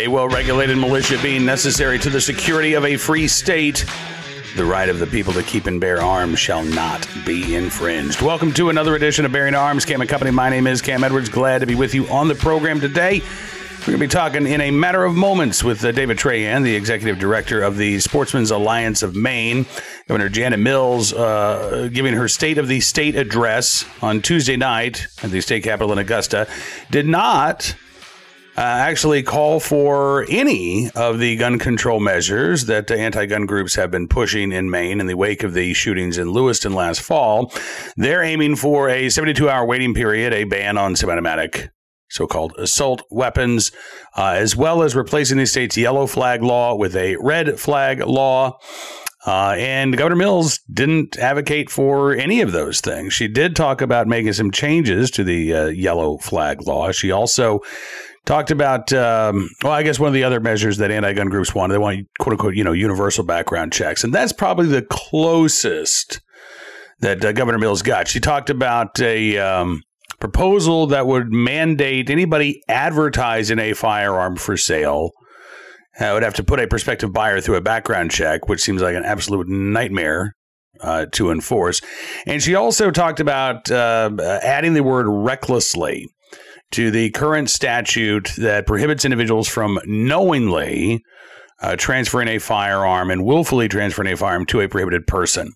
A well regulated militia being necessary to the security of a free state. The right of the people to keep and bear arms shall not be infringed. Welcome to another edition of Bearing Arms Cam and Company. My name is Cam Edwards. Glad to be with you on the program today. We're going to be talking in a matter of moments with uh, David Trahan, the executive director of the Sportsmen's Alliance of Maine. Governor Janet Mills uh, giving her State of the State address on Tuesday night at the state capitol in Augusta did not actually call for any of the gun control measures that anti gun groups have been pushing in Maine in the wake of the shootings in Lewiston last fall. They're aiming for a 72 hour waiting period, a ban on semi automatic so called assault weapons, uh, as well as replacing the state's yellow flag law with a red flag law. Uh, and Governor Mills didn't advocate for any of those things. She did talk about making some changes to the uh, yellow flag law. She also talked about, um, well, I guess one of the other measures that anti-gun groups want, they want quote unquote, you know, universal background checks, and that's probably the closest that uh, Governor Mills got. She talked about a um, proposal that would mandate anybody advertising a firearm for sale uh, would have to put a prospective buyer through a background check, which seems like an absolute nightmare uh, to enforce. And she also talked about uh, adding the word recklessly to the current statute that prohibits individuals from knowingly uh, transferring a firearm and willfully transferring a firearm to a prohibited person.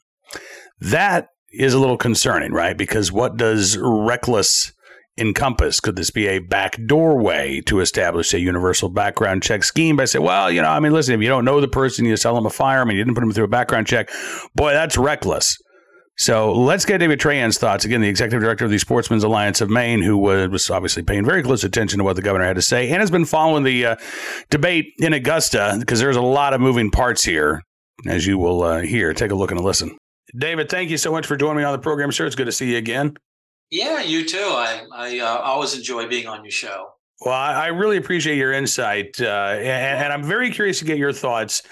That is a little concerning, right? Because what does reckless encompass? Could this be a back doorway to establish a universal background check scheme by saying, well, you know, I mean, listen, if you don't know the person, you sell them a firearm and you didn't put them through a background check, boy, that's reckless. So let's get David Trahan's thoughts. Again, the executive director of the Sportsmen's Alliance of Maine, who was obviously paying very close attention to what the governor had to say and has been following the uh, debate in Augusta because there's a lot of moving parts here, as you will uh, hear. Take a look and a listen. David, thank you so much for joining me on the program, sir. It's good to see you again. Yeah, you too. I I uh, always enjoy being on your show. Well, I, I really appreciate your insight, uh, and, and, I'm very curious to get your thoughts.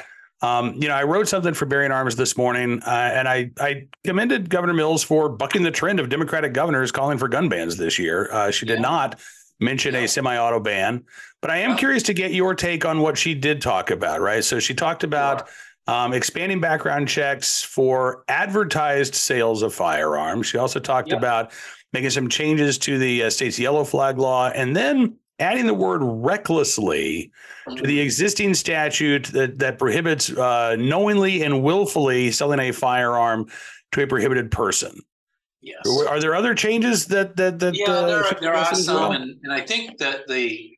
Um, you know, I wrote something for Bearing Arms this morning, uh, and I I commended Governor Mills for bucking the trend of Democratic governors calling for gun bans this year. Uh, she did yeah. not mention yeah. a semi-auto ban, but I am yeah. curious to get your take on what she did talk about. Right, so she talked about. Um, expanding background checks for advertised sales of firearms. She also talked about making some changes to the uh, state's yellow flag law and then adding the word recklessly to the existing statute that, that prohibits uh, knowingly and willfully selling a firearm to a prohibited person. Yes. Are there other changes that that that? Yeah, uh, there, are, there are some, and, and I think that the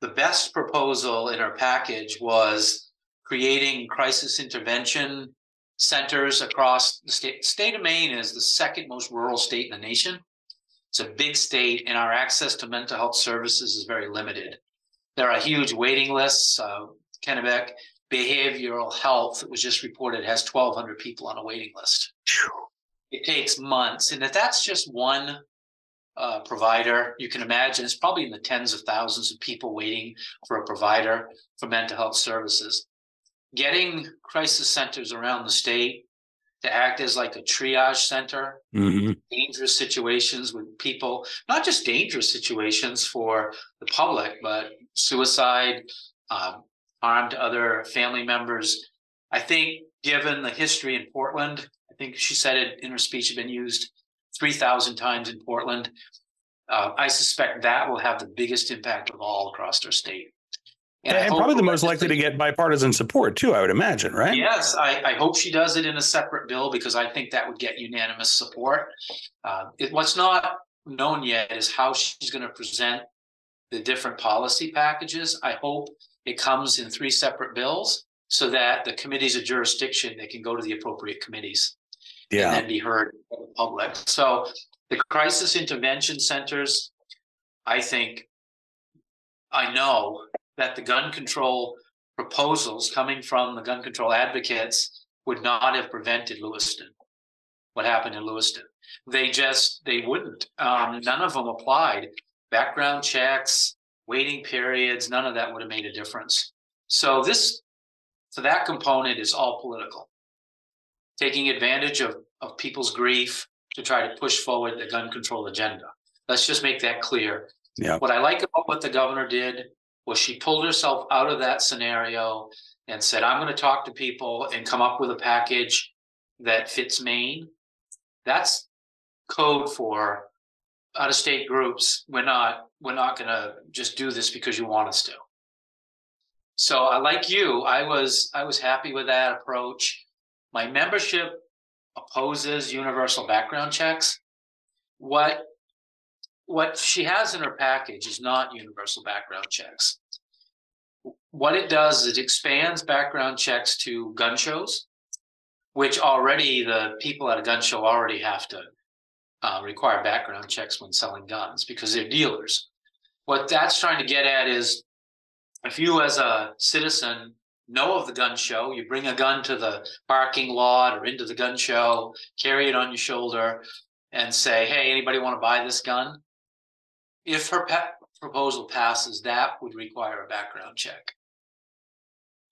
the best proposal in our package was creating crisis intervention centers across the state. The state of Maine is the second most rural state in the nation. It's a big state, and our access to mental health services is very limited. There are huge waiting lists. Uh, Kennebec Behavioral Health, it was just reported, has 1,200 people on a waiting list. It takes months. And if that's just one uh, provider, you can imagine it's probably in the tens of thousands of people waiting for a provider for mental health services getting crisis centers around the state to act as like a triage center, mm-hmm. dangerous situations with people, not just dangerous situations for the public, but suicide, um, harm to other family members. I think, given the history in Portland, I think she said it in her speech had been used 3,000 times in Portland. Uh, I suspect that will have the biggest impact of all across our state. And, and probably the most likely to get bipartisan support too, I would imagine, right? Yes, I, I, hope she does it in a separate bill because I think that would get unanimous support. Uh, it, what's not known yet is how she's going to present the different policy packages. I hope it comes in three separate bills so that the committees of jurisdiction they can go to the appropriate committees yeah. and then be heard by the public. So the crisis intervention centers, I think, I know that the gun control proposals coming from the gun control advocates would not have prevented Lewiston. What happened in Lewiston? They just they wouldn't. Um, none of them applied. Background checks, waiting periods, none of that would have made a difference. So this, so that component is all political, taking advantage of of people's grief to try to push forward the gun control agenda. Let's just make that clear. Yeah. What I like about what the governor did was she pulled herself out of that scenario and said, I'm going to talk to people and come up with a package that fits Maine. That's code for out of state groups. We're not, we're not going to just do this because you want us to. So I like you, I was, I was happy with that approach. My membership opposes universal background checks. What what she has in her package is not universal background checks. What it does is it expands background checks to gun shows, which already the people at a gun show already have to uh, require background checks when selling guns because they're dealers. What that's trying to get at is if you, as a citizen, know of the gun show, you bring a gun to the parking lot or into the gun show, carry it on your shoulder, and say, "Hey, anybody want to buy this gun?" If her proposal passes, that would require a background check.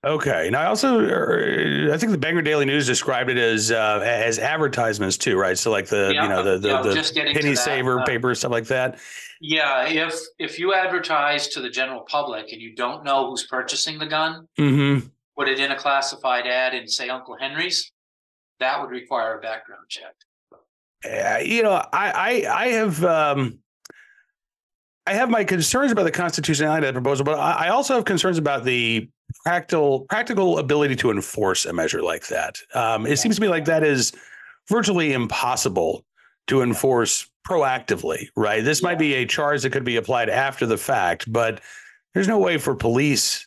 Okay. Now, I also, er, I think the Bangor Daily News described it as uh, as advertisements too, right? So, like the yeah, you know the the, yeah, the penny saver uh, paper stuff like that. Yeah, if if you advertise to the general public and you don't know who's purchasing the gun, mm-hmm. put it in a classified ad and say Uncle Henry's, that would require a background check. Uh, you know, I I, I have. Um, I have my concerns about the constitutionality of the proposal, but I also have concerns about the practical practical ability to enforce a measure like that. Um, it seems to me like that is virtually impossible to enforce proactively, right? This yeah. might be a charge that could be applied after the fact, but there's no way for police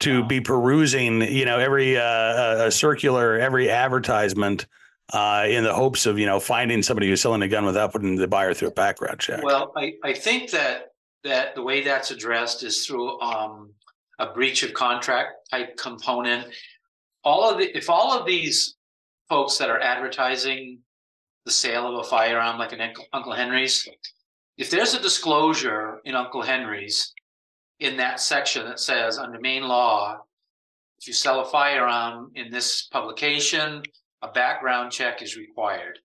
to be perusing, you know, every uh, a circular, every advertisement uh, in the hopes of, you know, finding somebody who's selling a gun without putting the buyer through a background check. Well, I, I think that that the way that's addressed is through um, a breach of contract type component. All of the if all of these folks that are advertising the sale of a firearm like an Uncle Henry's, if there's a disclosure in Uncle Henry's in that section that says under Maine law, if you sell a firearm in this publication, a background check is required.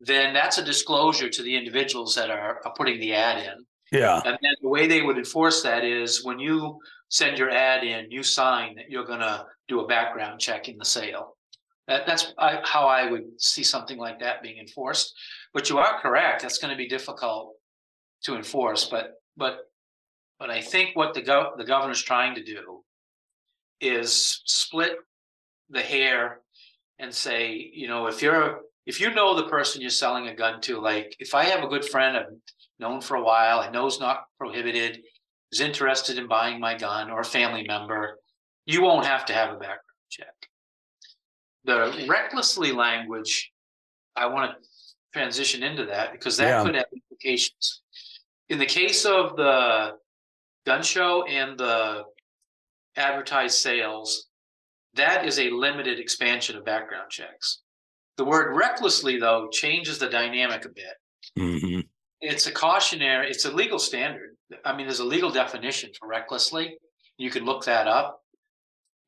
Then that's a disclosure to the individuals that are, are putting the ad in. Yeah. And then the way they would enforce that is when you send your ad in, you sign that you're going to do a background check in the sale. That, that's I, how I would see something like that being enforced. But you are correct; that's going to be difficult to enforce. But but but I think what the gov- the governor's trying to do is split the hair and say, you know, if you're if you know the person you're selling a gun to, like if I have a good friend known for a while, I know is not prohibited, is interested in buying my gun, or a family member, you won't have to have a background check. The recklessly language, I want to transition into that because that yeah. could have implications. In the case of the gun show and the advertised sales, that is a limited expansion of background checks. The word recklessly, though, changes the dynamic a bit. Mm-hmm. It's a cautionary, it's a legal standard. I mean, there's a legal definition for recklessly. You can look that up.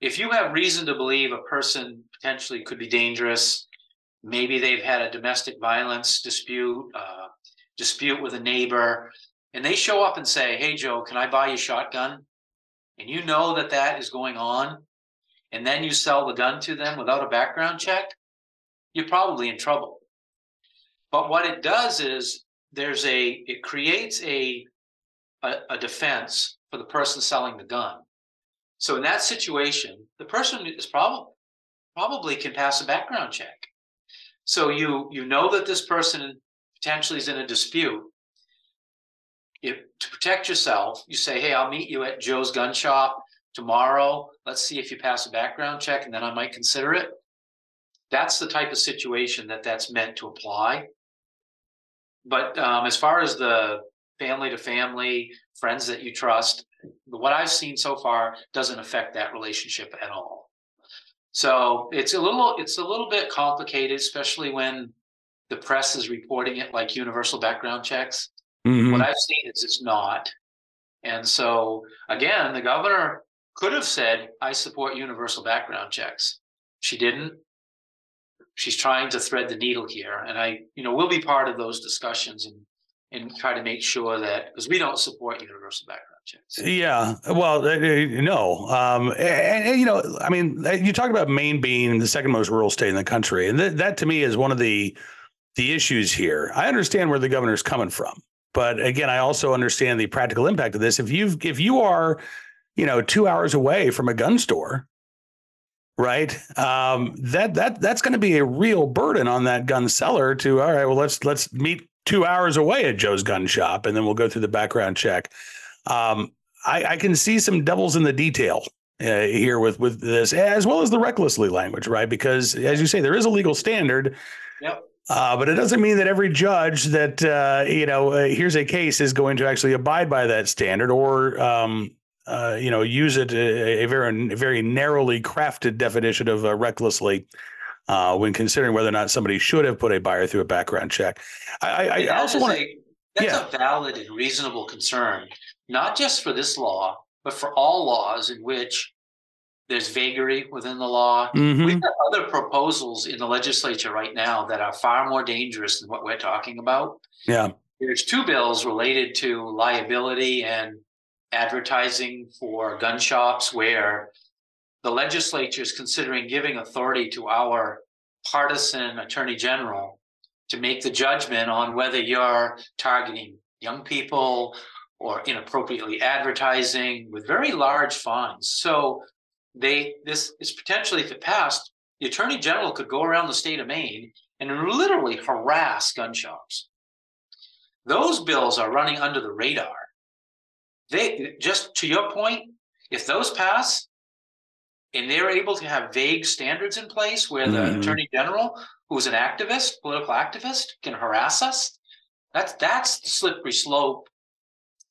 If you have reason to believe a person potentially could be dangerous, maybe they've had a domestic violence dispute, uh, dispute with a neighbor, and they show up and say, Hey, Joe, can I buy you a shotgun? And you know that that is going on, and then you sell the gun to them without a background check, you're probably in trouble. But what it does is there's a it creates a, a, a defense for the person selling the gun. So in that situation, the person is probably probably can pass a background check. So you you know that this person potentially is in a dispute. If to protect yourself, you say, "Hey, I'll meet you at Joe's gun shop tomorrow. Let's see if you pass a background check, and then I might consider it." That's the type of situation that that's meant to apply but um, as far as the family to family, friends that you trust, what I've seen so far doesn't affect that relationship at all. So it's a little it's a little bit complicated, especially when the press is reporting it like universal background checks. Mm-hmm. What I've seen is it's not. And so again, the governor could have said, I support universal background checks. She didn't she's trying to thread the needle here and i you know we'll be part of those discussions and and try to make sure that because we don't support universal background checks. Yeah, well, no, um, and, and, you know, I mean, you talk about Maine being the second most rural state in the country, and th- that to me is one of the the issues here. I understand where the governor's coming from, but again, I also understand the practical impact of this. If you've if you are, you know, two hours away from a gun store, right? Um, that that that's going to be a real burden on that gun seller. To all right, well, let's let's meet two hours away at Joe's gun shop, and then we'll go through the background check. Um, I, I, can see some devils in the detail uh, here with with this, as well as the recklessly language, right? Because as you say, there is a legal standard. Yep. Uh, but it doesn't mean that every judge that uh, you know uh, here's a case is going to actually abide by that standard or um, uh, you know use it a, a, very very narrowly crafted definition of uh, recklessly uh, when considering whether or not somebody should have put a buyer through a background check. I, I, I also want to. Say that's yeah. a valid and reasonable concern, not just for this law, but for all laws in which there's vagary within the law. Mm-hmm. We've got other proposals in the legislature right now that are far more dangerous than what we're talking about. Yeah. There's two bills related to liability and advertising for gun shops where the legislature is considering giving authority to our partisan attorney general to make the judgment on whether you're targeting young people or inappropriately advertising with very large fines. So they this is potentially if it passed, the attorney general could go around the state of Maine and literally harass gun shops. Those bills are running under the radar. They just to your point, if those pass, and they're able to have vague standards in place where the mm-hmm. attorney general, who's an activist, political activist, can harass us. That's that's the slippery slope.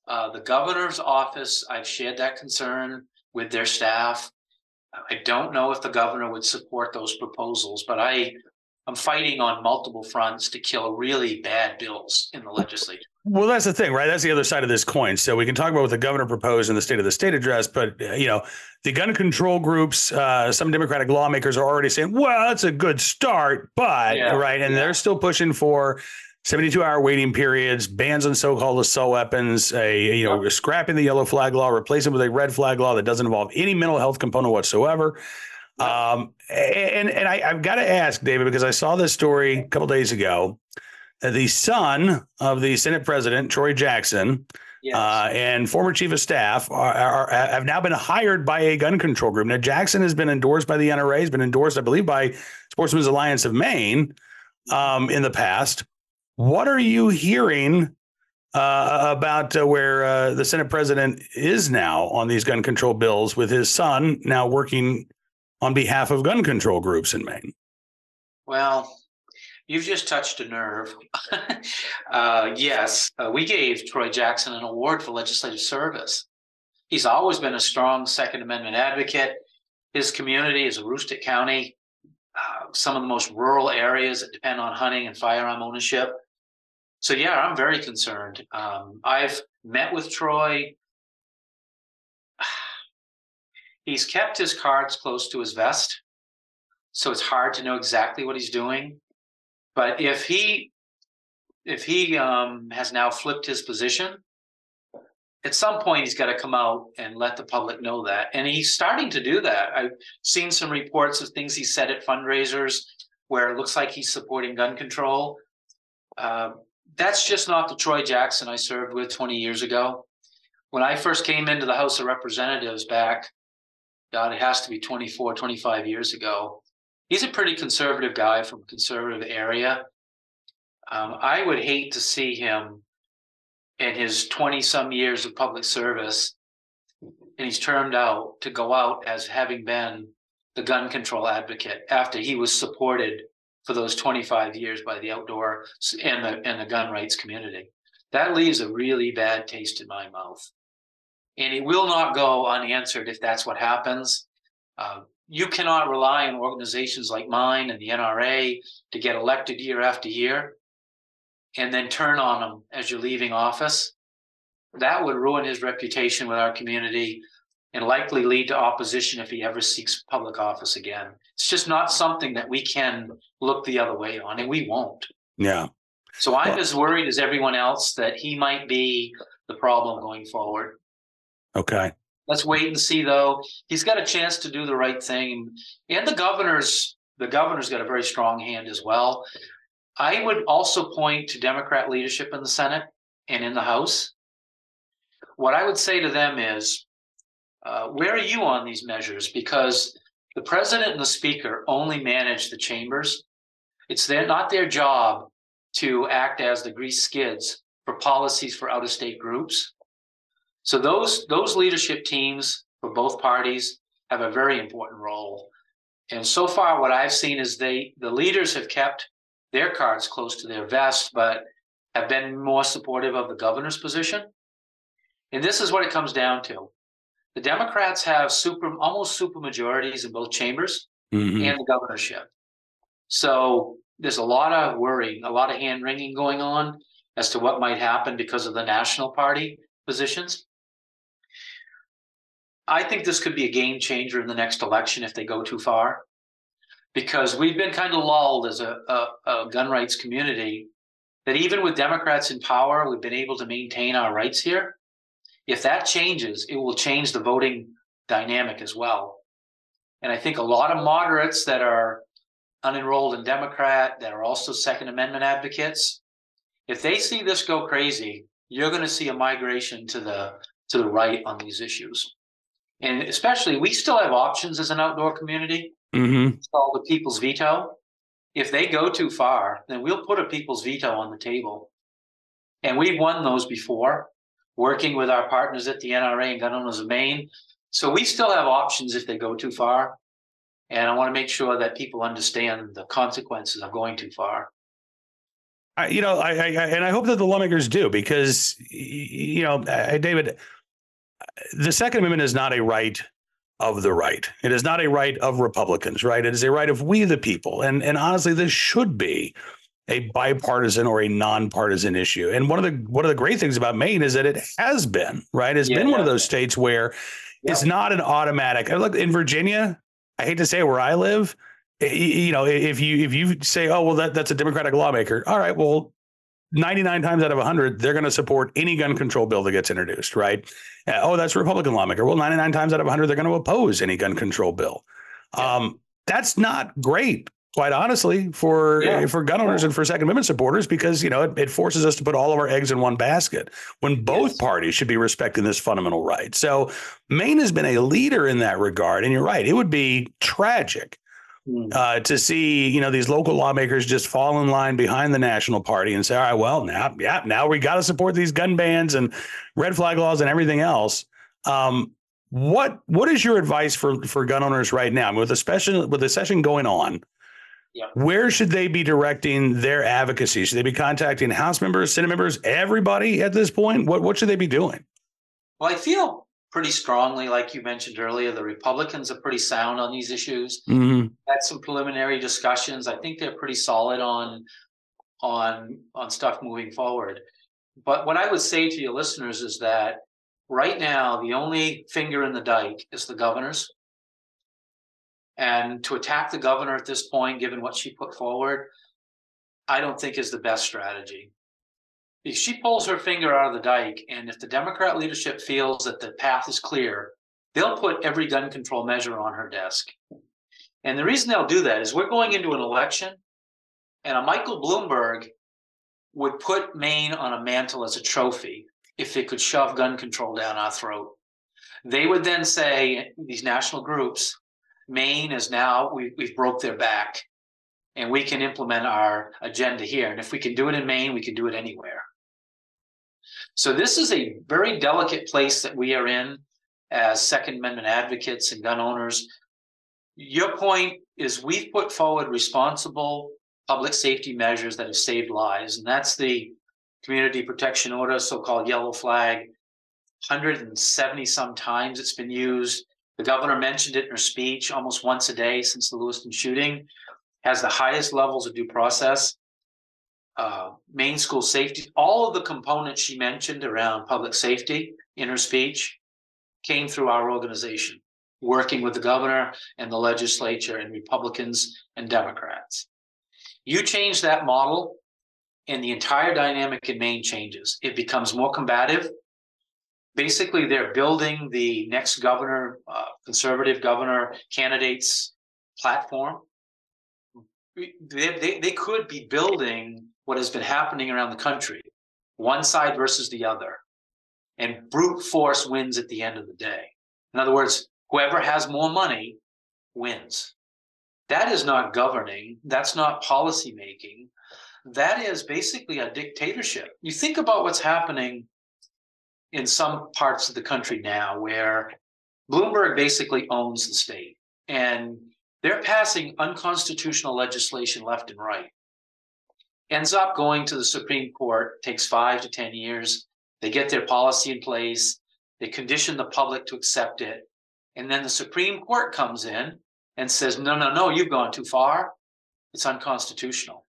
Uh, the governor's office, I've shared that concern with their staff. I don't know if the governor would support those proposals, but I I'm fighting on multiple fronts to kill really bad bills in the legislature. Well, that's the thing, right? That's the other side of this coin. So we can talk about what the governor proposed in the State of the State address, but uh, you know, the gun control groups, uh, some Democratic lawmakers are already saying, "Well, that's a good start," but yeah, right, and yeah. they're still pushing for 72 hour waiting periods, bans on so-called assault weapons, a you know, scrapping the yellow flag law, replacing with a red flag law that doesn't involve any mental health component whatsoever. Um, and and I, have got to ask David because I saw this story a couple days ago. The son of the Senate President Troy Jackson yes. uh, and former chief of staff are, are, have now been hired by a gun control group. Now Jackson has been endorsed by the NRA, has been endorsed, I believe, by Sportsmen's Alliance of Maine um, in the past. What are you hearing uh, about uh, where uh, the Senate president is now on these gun control bills with his son now working on behalf of gun control groups in Maine? Well, you've just touched a nerve. uh, yes, uh, we gave Troy Jackson an award for legislative service. He's always been a strong Second Amendment advocate. His community is Aroostook County, uh, some of the most rural areas that depend on hunting and firearm ownership. So, yeah, I'm very concerned. Um, I've met with Troy He's kept his cards close to his vest, so it's hard to know exactly what he's doing. But if he if he um, has now flipped his position, at some point he's got to come out and let the public know that. And he's starting to do that. I've seen some reports of things he said at fundraisers where it looks like he's supporting gun control. Uh, that's just not the Troy Jackson I served with 20 years ago. When I first came into the House of Representatives back God, it has to be 24, 25 years ago. He's a pretty conservative guy from a conservative area. Um, I would hate to see him in his 20 some years of public service, and he's termed out to go out as having been the gun control advocate after he was supported for those 25 years by the outdoor and the and the gun rights community. That leaves a really bad taste in my mouth and it will not go unanswered if that's what happens. Uh, you cannot rely on organizations like mine and the NRA to get elected year after year and then turn on them as you're leaving office. That would ruin his reputation with our community and likely lead to opposition if he ever seeks public office again. It's just not something that we can look the other way on, and we won't. Yeah. So I'm well, as worried as everyone else that he might be the problem going forward. Okay. Let's wait and see though. He's got a chance to do the right thing. And the governor's the governor's got a very strong hand as well. I would also point to Democrat leadership in the Senate and in the House. What I would say to them is, uh, where are you on these measures? Because the president and the speaker only manage the chambers. It's their, not their job to act as the grease skids for policies for out of state groups. So those those leadership teams for both parties have a very important role. And so far, what I've seen is they the leaders have kept their cards close to their vest, but have been more supportive of the governor's position. And this is what it comes down to. The Democrats have super almost super majorities in both chambers mm-hmm. and the governorship. So there's a lot of worry, a lot of hand wringing going on as to what might happen because of the national party positions. I think this could be a game changer in the next election if they go too far, because we've been kind of lulled as a, a, a gun rights community that even with Democrats in power, we've been able to maintain our rights here. If that changes, it will change the voting dynamic as well. And I think a lot of moderates that are unenrolled in Democrat that are also Second Amendment advocates, if they see this go crazy, you're going to see a migration to the to the right on these issues. And especially, we still have options as an outdoor community. Mm-hmm. It's called the people's veto. If they go too far, then we'll put a people's veto on the table. And we've won those before, working with our partners at the NRA and Gun Owners of Maine. So we still have options if they go too far. And I want to make sure that people understand the consequences of going too far. I, you know, I, I, and I hope that the lawmakers do because, you know, David, the Second Amendment is not a right of the right. It is not a right of Republicans, right? It is a right of we the people. And and honestly, this should be a bipartisan or a nonpartisan issue. And one of the one of the great things about Maine is that it has been, right? It's yeah, been one of those states where yeah. it's not an automatic. Look in Virginia, I hate to say where I live, you know, if you if you say, oh well, that that's a Democratic lawmaker, all right, well, 99 times out of 100, they're going to support any gun control bill that gets introduced, right? Uh, oh, that's a Republican lawmaker. Well, 99 times out of 100, they're going to oppose any gun control bill. Um, that's not great, quite honestly, for yeah. for gun owners and for Second Amendment supporters because you know it, it, forces us to put all of our eggs in one basket when both yes. parties should be respecting this fundamental right. So Maine has been a leader in that regard, and you're right. It would be tragic. Uh, to see you know these local lawmakers just fall in line behind the national party and say, all right, well now, yeah, now we got to support these gun bans and red flag laws and everything else. Um, what what is your advice for for gun owners right now? I mean, with the session with the session going on, yeah. where should they be directing their advocacy? Should they be contacting House members, Senate members, everybody at this point? What what should they be doing? Well, I feel pretty strongly, like you mentioned earlier. The Republicans are pretty sound on these issues. Mm-hmm. Had some preliminary discussions. I think they're pretty solid on on on stuff moving forward. But what I would say to your listeners is that right now the only finger in the dike is the governor's. And to attack the governor at this point, given what she put forward, I don't think is the best strategy if she pulls her finger out of the dike, and if the Democrat leadership feels that the path is clear, they'll put every gun control measure on her desk. And the reason they'll do that is we're going into an election, and a Michael Bloomberg would put Maine on a mantle as a trophy if it could shove gun control down our throat. They would then say, these national groups, Maine is now, we, we've broke their back and we can implement our agenda here. And if we can do it in Maine, we can do it anywhere. So this is a very delicate place that we are in as Second Amendment advocates and gun owners. Your point is we've put forward responsible public safety measures that have saved lives, and that's the community protection order, so-called yellow flag. 170 some times it's been used. The governor mentioned it in her speech almost once a day since the Lewiston shooting. Has the highest levels of due process uh, Maine school safety, all of the components she mentioned around public safety in her speech came through our organization, working with the governor and the legislature and Republicans and Democrats. You change that model, and the entire dynamic in Maine changes. It becomes more combative. Basically, they're building the next governor, uh, conservative governor candidates platform. They, they, they could be building what has been happening around the country, one side versus the other. And brute force wins at the end of the day. In other words, whoever has more money wins. That is not governing. That's not policy making. That is basically a dictatorship. You think about what's happening in some parts of the country now where Bloomberg basically owns the state and they're passing unconstitutional legislation left and right. Ends up going to the Supreme Court, takes five to 10 years. They get their policy in place, they condition the public to accept it. And then the Supreme Court comes in and says, no, no, no, you've gone too far. It's unconstitutional.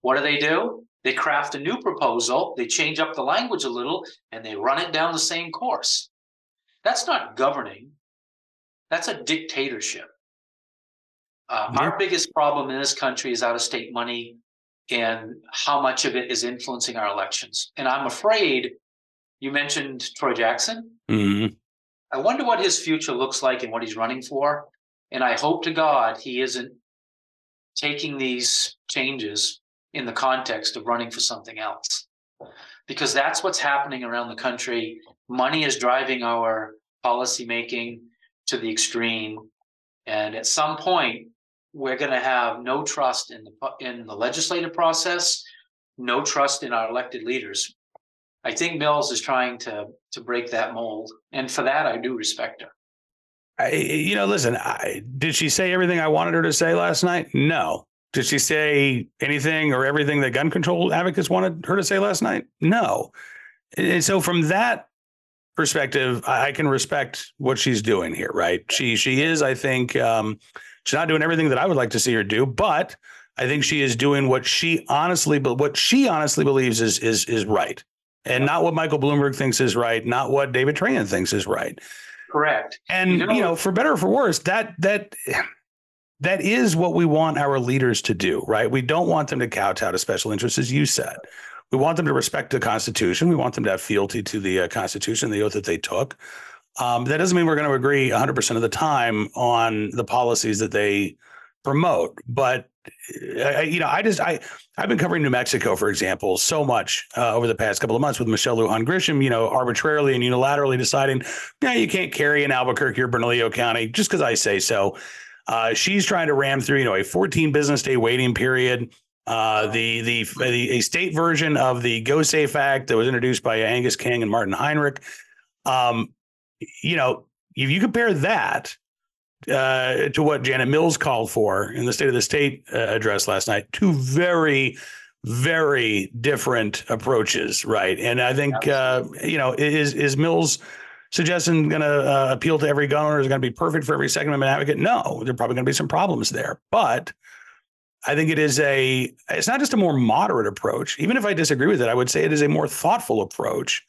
What do they do? They craft a new proposal, they change up the language a little, and they run it down the same course. That's not governing, that's a dictatorship. Uh, yeah. Our biggest problem in this country is out of state money and how much of it is influencing our elections. And I'm afraid you mentioned Troy Jackson. Mm-hmm. I wonder what his future looks like and what he's running for. And I hope to God he isn't taking these changes in the context of running for something else. Because that's what's happening around the country. Money is driving our policy making to the extreme. And at some point, we're going to have no trust in the in the legislative process, no trust in our elected leaders. I think Mills is trying to to break that mold, and for that, I do respect her. I, you know, listen. I, did she say everything I wanted her to say last night? No. Did she say anything or everything that gun control advocates wanted her to say last night? No. And so, from that perspective, I can respect what she's doing here. Right? She she is, I think, um, she's not doing everything that I would like to see her do, but I think she is doing what she honestly, but what she honestly believes is is is right and not what Michael Bloomberg thinks is right, not what David Trahan thinks is right. Correct. And you know, you know, for better or for worse, that that that is what we want our leaders to do, right? We don't want them to kowtow to special interests, as you said. We want them to respect the Constitution. We want them to have fealty to the uh, Constitution, the oath that they took. Um, that doesn't mean we're going to agree 100% of the time on the policies that they promote, but I, you know, I just I I've been covering New Mexico, for example, so much uh, over the past couple of months with Michelle Lujan Grisham. You know, arbitrarily and unilaterally deciding, yeah, you can't carry in Albuquerque or Bernalillo County just because I say so. Uh, she's trying to ram through, you know, a 14 business day waiting period. Uh, the, the the a state version of the Go Safe Act that was introduced by Angus King and Martin Heinrich. Um, you know, if you compare that uh, to what Janet Mills called for in the State of the State uh, address last night. Two very, very different approaches, right? And I think uh, you know is is Mills suggestion going to uh, appeal to every gun owner? Is going to be perfect for every Second Amendment advocate? No, there are probably going to be some problems there, but. I think it is a it's not just a more moderate approach. Even if I disagree with it, I would say it is a more thoughtful approach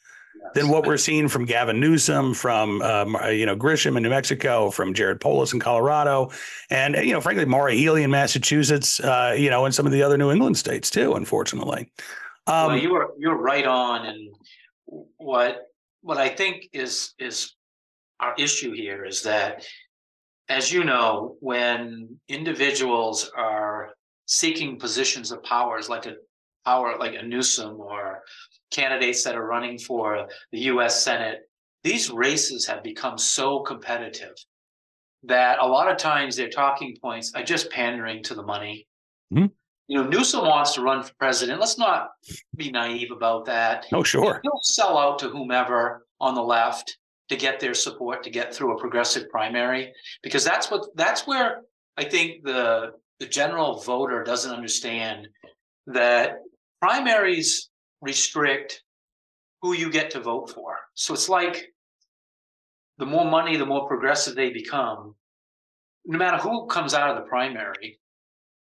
than what we're seeing from Gavin Newsom, from um, uh, you know Grisham in New Mexico, from Jared Polis in Colorado, and you know frankly Maura Healey in Massachusetts, uh, you know, and some of the other New England states too. Unfortunately, um, well, you were you're right on, and what what I think is is our issue here is that, as you know, when individuals are seeking positions of powers like a power like a Newsom or candidates that are running for the US Senate, these races have become so competitive that a lot of times their talking points are just pandering to the money. Mm-hmm. You know, Newsom wants to run for president. Let's not be naive about that. Oh, sure. He'll sell out to whomever on the left to get their support to get through a progressive primary because that's what that's where I think the the general voter doesn't understand that primaries restrict who you get to vote for. So it's like the more money, the more progressive they become. No matter who comes out of the primary,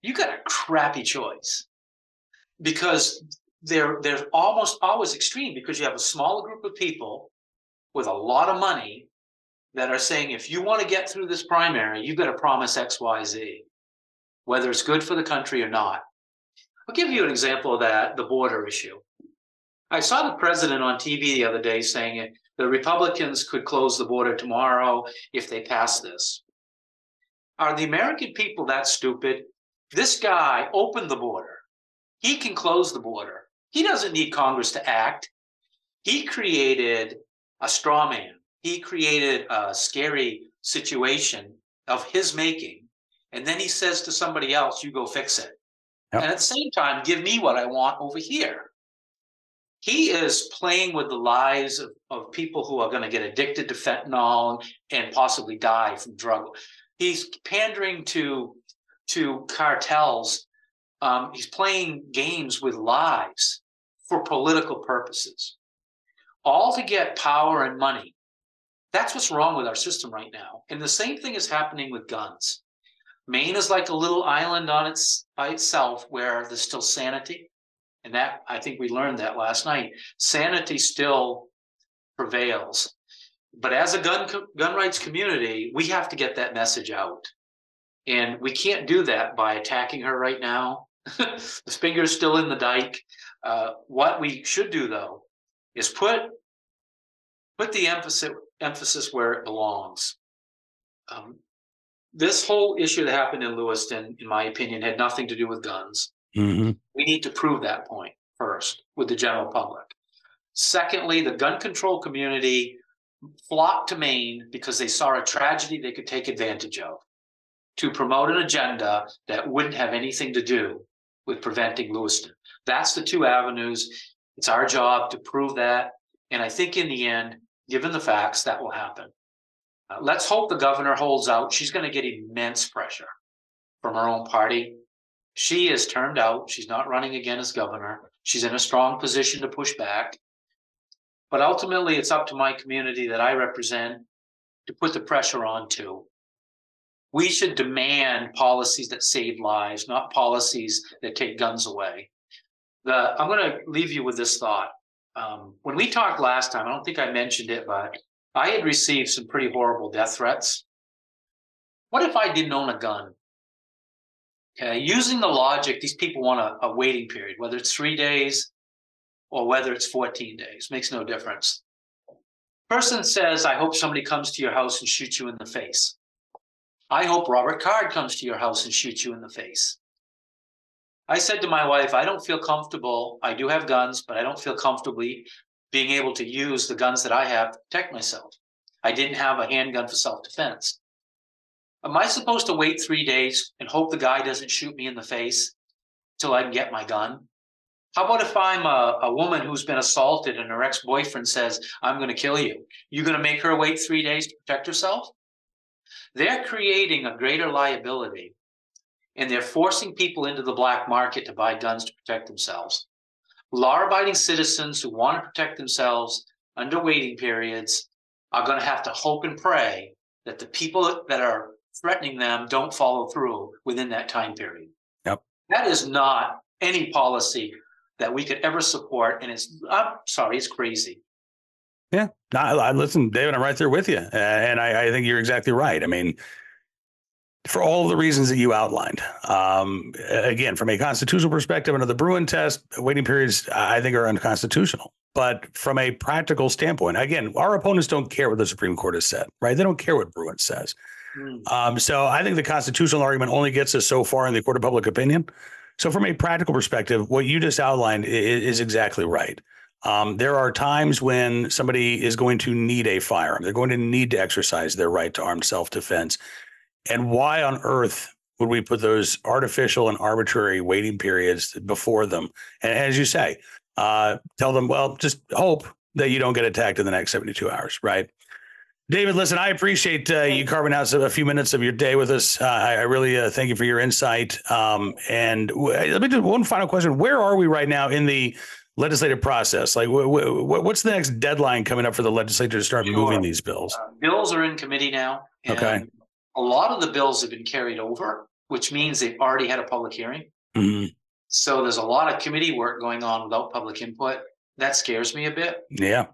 you got a crappy choice because they're they're almost always extreme because you have a smaller group of people with a lot of money that are saying if you want to get through this primary, you've got to promise X, Y, Z, whether it's good for the country or not. I'll give you an example of that, the border issue. I saw the president on TV the other day saying the Republicans could close the border tomorrow if they pass this. Are the American people that stupid? This guy opened the border. He can close the border. He doesn't need Congress to act. He created a straw man. He created a scary situation of his making. And then he says to somebody else, you go fix it. Yep. And at the same time, give me what I want over here. He is playing with the lives of, of people who are going to get addicted to fentanyl and possibly die from drug. He's pandering to to cartels. Um, he's playing games with lives for political purposes, all to get power and money. That's what's wrong with our system right now. And the same thing is happening with guns. Maine is like a little island on its by itself where there's still sanity. And that I think we learned that last night. Sanity still prevails. But as a gun gun rights community, we have to get that message out. And we can't do that by attacking her right now. the finger's still in the dike. Uh, what we should do though is put put the emphasis emphasis where it belongs. Um, this whole issue that happened in Lewiston, in my opinion, had nothing to do with guns. Mm-hmm. We need to prove that point first with the general public. Secondly, the gun control community flocked to Maine because they saw a tragedy they could take advantage of to promote an agenda that wouldn't have anything to do with preventing Lewiston. That's the two avenues. It's our job to prove that. And I think in the end, given the facts, that will happen. Uh, let's hope the governor holds out. She's going to get immense pressure from her own party. She is turned out. She's not running again as governor. She's in a strong position to push back. But ultimately, it's up to my community that I represent to put the pressure on to. We should demand policies that save lives, not policies that take guns away. The, I'm going to leave you with this thought. Um, when we talked last time, I don't think I mentioned it, but I had received some pretty horrible death threats. What if I didn't own a gun? Okay, using the logic, these people want a, a waiting period, whether it's three days or whether it's 14 days, makes no difference. Person says, I hope somebody comes to your house and shoots you in the face. I hope Robert Card comes to your house and shoots you in the face. I said to my wife, I don't feel comfortable. I do have guns, but I don't feel comfortably being able to use the guns that I have to protect myself. I didn't have a handgun for self defense. Am I supposed to wait three days and hope the guy doesn't shoot me in the face till I can get my gun? How about if I'm a, a woman who's been assaulted and her ex boyfriend says, I'm going to kill you? You're going to make her wait three days to protect herself? They're creating a greater liability and they're forcing people into the black market to buy guns to protect themselves. Law abiding citizens who want to protect themselves under waiting periods are going to have to hope and pray that the people that are threatening them don't follow through within that time period. Yep. That is not any policy that we could ever support. And it's, I'm sorry, it's crazy. Yeah. I, I listen, David, I'm right there with you. And I, I think you're exactly right. I mean, for all the reasons that you outlined. Um, again, from a constitutional perspective, under the Bruen test, waiting periods I think are unconstitutional. But from a practical standpoint, again, our opponents don't care what the Supreme Court has said, right? They don't care what Bruen says. Mm. Um, so I think the constitutional argument only gets us so far in the court of public opinion. So from a practical perspective, what you just outlined is, is exactly right. Um, there are times when somebody is going to need a firearm. They're going to need to exercise their right to armed self defense. And why on earth would we put those artificial and arbitrary waiting periods before them? And as you say, uh, tell them, well, just hope that you don't get attacked in the next 72 hours, right? David, listen, I appreciate uh, you carving out a few minutes of your day with us. Uh, I, I, really uh, thank you for your insight. Um, and w- let me do one final question. Where are we right now in the legislative process? Like, w- w- what's the next deadline coming up for the legislature to start sure. moving these bills? Uh, bills are in committee now. okay a lot of the bills have been carried over, which means they've already had a public hearing. Mm-hmm. So there's a lot of committee work going on without public input. That scares me a bit. Yeah.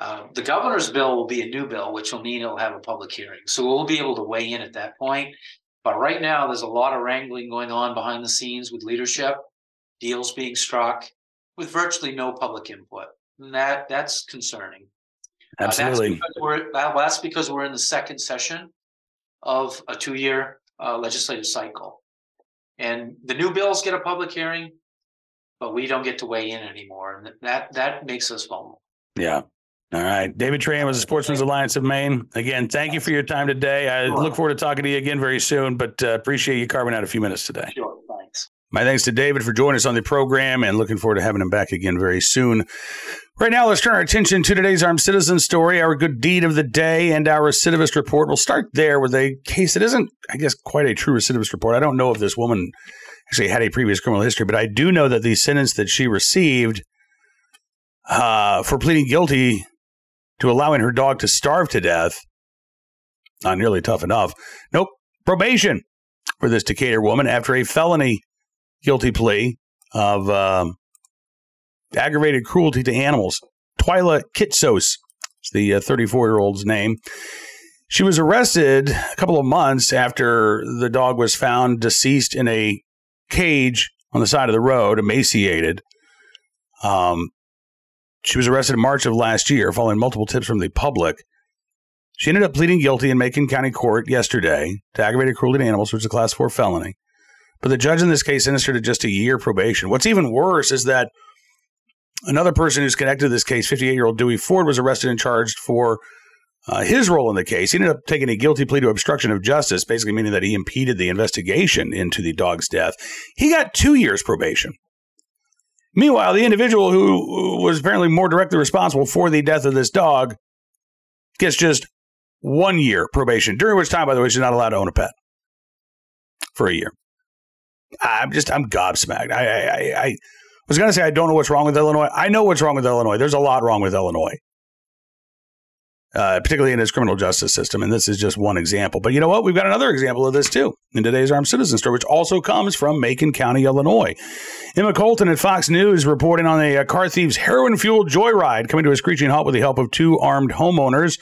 Uh, the governor's bill will be a new bill, which will mean it'll have a public hearing. So we'll be able to weigh in at that point. But right now, there's a lot of wrangling going on behind the scenes with leadership. deals being struck with virtually no public input. And that that's concerning. Absolutely. Uh, that's, because that's because we're in the second session of a two-year uh, legislative cycle. And the new bills get a public hearing, but we don't get to weigh in anymore. And that that makes us vulnerable. Yeah. All right. David Trahan was the Sportsman's Alliance of Maine. Again, thank you for your time today. I look forward to talking to you again very soon, but uh, appreciate you carving out a few minutes today. Sure. My thanks to David for joining us on the program and looking forward to having him back again very soon. Right now, let's turn our attention to today's armed citizen story, our good deed of the day, and our recidivist report. We'll start there with a case that isn't, I guess, quite a true recidivist report. I don't know if this woman actually had a previous criminal history, but I do know that the sentence that she received uh, for pleading guilty to allowing her dog to starve to death. Not nearly tough enough. Nope. Probation for this Decatur woman after a felony guilty plea of um, aggravated cruelty to animals. Twyla Kitsos is the 34 uh, year old's name. She was arrested a couple of months after the dog was found deceased in a cage on the side of the road, emaciated. Um, she was arrested in March of last year following multiple tips from the public. She ended up pleading guilty in Macon County Court yesterday to aggravated cruelty to animals, which is a class four felony. But the judge in this case sentenced her to just a year probation. What's even worse is that another person who's connected to this case, 58 year old Dewey Ford, was arrested and charged for uh, his role in the case. He ended up taking a guilty plea to obstruction of justice, basically meaning that he impeded the investigation into the dog's death. He got two years probation. Meanwhile, the individual who was apparently more directly responsible for the death of this dog gets just one year probation, during which time, by the way, she's not allowed to own a pet for a year. I'm just, I'm gobsmacked. I, I, I was to say I don't know what's wrong with Illinois. I know what's wrong with Illinois. There's a lot wrong with Illinois uh, particularly in its criminal justice system. And this is just one example. But you know what? We've got another example of this too in today's armed citizen story, which also comes from Macon County, Illinois. Emma Colton at Fox News reporting on a, a car thief's heroin fueled joyride coming to a screeching halt with the help of two armed homeowners.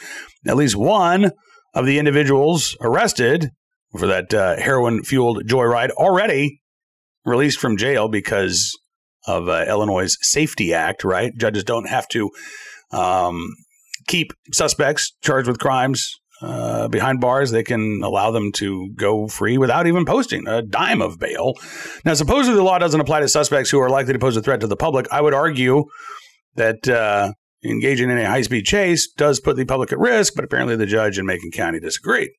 At least one of the individuals arrested for that uh, heroin fueled joyride already released from jail because of uh, Illinois' SAFE-T Act, right? Judges don't have to um, keep suspects charged with crimes uh, behind bars. They can allow them to go free without even posting a dime of bail. Now, supposedly the law doesn't apply to suspects who are likely to pose a threat to the public. I would argue that uh, engaging in a high speed chase does put the public at risk, but apparently the judge in Macon County disagreed.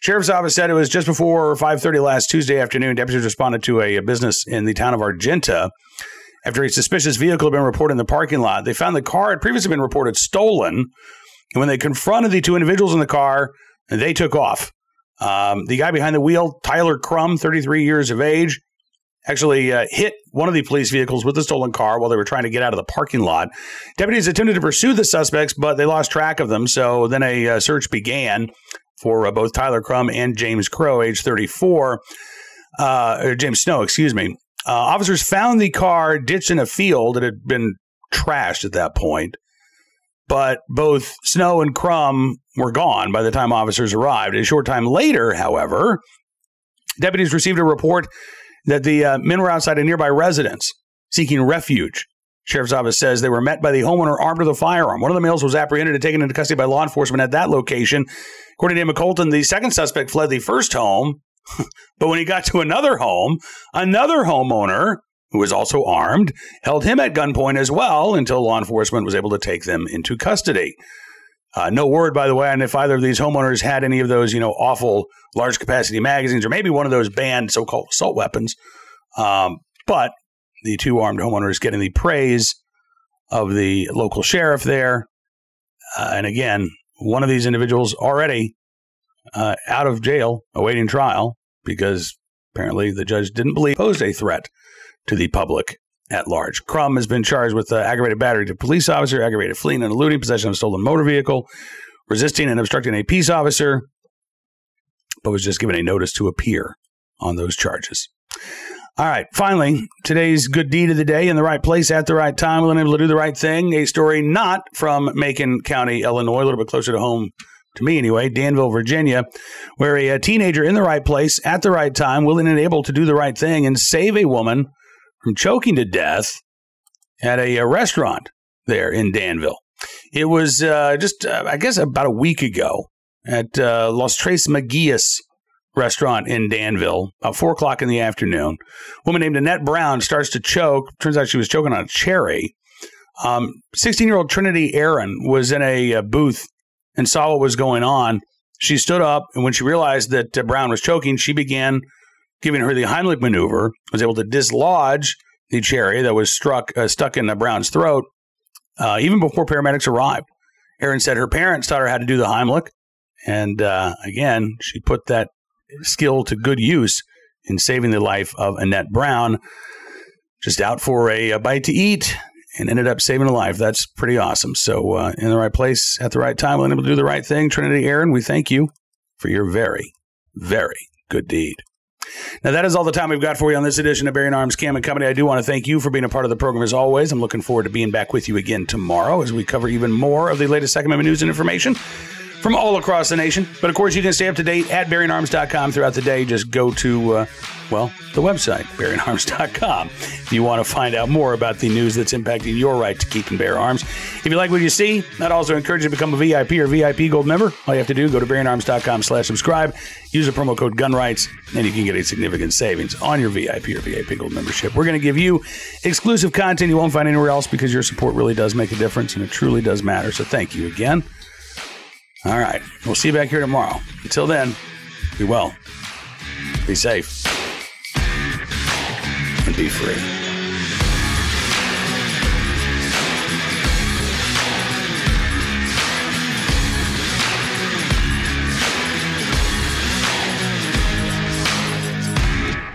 Sheriff's office said it was just before 5:30 last Tuesday afternoon. Deputies responded to a, a business in the town of Argenta after a suspicious vehicle had been reported in the parking lot. They found the car had previously been reported stolen. And when they confronted the two individuals in the car, they took off. Um, the guy behind the wheel, Tyler Crum, 33 years of age, actually uh, hit one of the police vehicles with the stolen car while they were trying to get out of the parking lot. Deputies attempted to pursue the suspects, but they lost track of them. So then a uh, search began for uh, both Tyler Crum and James Crow, age 34, uh, James Snow, excuse me. Uh, officers found the car ditched in a field that had been trashed at that point, but both Snow and Crum were gone by the time officers arrived. A short time later, however, deputies received a report that the uh, men were outside a nearby residence seeking refuge. Sheriff's office says they were met by the homeowner armed with a firearm. One of the males was apprehended and taken into custody by law enforcement at that location. According to Emma Colton, the second suspect fled the first home but when he got to another home, another homeowner who was also armed held him at gunpoint as well until law enforcement was able to take them into custody. Uh, no word, by the way, on if either of these homeowners had any of those, you know, awful large capacity magazines or maybe one of those banned so called assault weapons. Um, but the two armed homeowners getting the praise of the local sheriff there. Uh, and again, one of these individuals already uh, out of jail awaiting trial because apparently the judge didn't believe posed a threat to the public at large. Crum has been charged with uh, aggravated battery to police officer, aggravated fleeing and eluding, possession of a stolen motor vehicle, resisting and obstructing a peace officer, but was just given a notice to appear on those charges. All right, finally, today's good deed of the day in the right place at the right time, willing able to do the right thing. A story not from Macon County, Illinois, a little bit closer to home to me anyway, Danville, Virginia, where a, a, teenager in the right place at the right time, willing and able to do the right thing and save a woman from choking to death at a, a restaurant there in Danville. It was uh, just, uh, I guess, about a week ago at uh, Los Tres Magueyes restaurant in Danville, about four o'clock in the afternoon. A woman named Annette Brown starts to choke. Turns out she was choking on a cherry. 16 um, year old Trinity Aaron was in a, a, uh, booth and saw what was going on. She stood up, and when she realized that uh, Brown was choking, she began giving her the Heimlich maneuver, was able to dislodge the cherry that was struck uh, stuck in the Brown's throat uh, even before paramedics arrived. Aaron said her parents taught her how to do the Heimlich. And uh, again, she put that skill to good use in saving the life of Annette Brown, just out for a, a bite to eat and ended up saving a life. That's pretty awesome. So, uh, in the right place at the right time, able to do the right thing. Trinity Aaron, we thank you for your very, very good deed. Now, that is all the time we've got for you on this edition of Bearing Arms Cam and Company. I do want to thank you for being a part of the program as always. I'm looking forward to being back with you again tomorrow as we cover even more of the latest Second Amendment news and information from all across the nation. But of course, you can stay up to date at bearingarms.com throughout the day. Just go to, uh, well, the website, bearingarms.com, if you want to find out more about the news that's impacting your right to keep and bear arms. If you like what you see, I'd also encourage you to become a VIP or VIP Gold member. All you have to do, go to bearingarms.com slash subscribe, use the promo code GUNRIGHTS, and you can get a significant savings on your VIP or VIP Gold membership. We're going to give you exclusive content you won't find anywhere else because your support really does make a difference and it truly does matter. So thank you again. All right. We'll see you back here tomorrow. Until then, be well, be safe, and be free.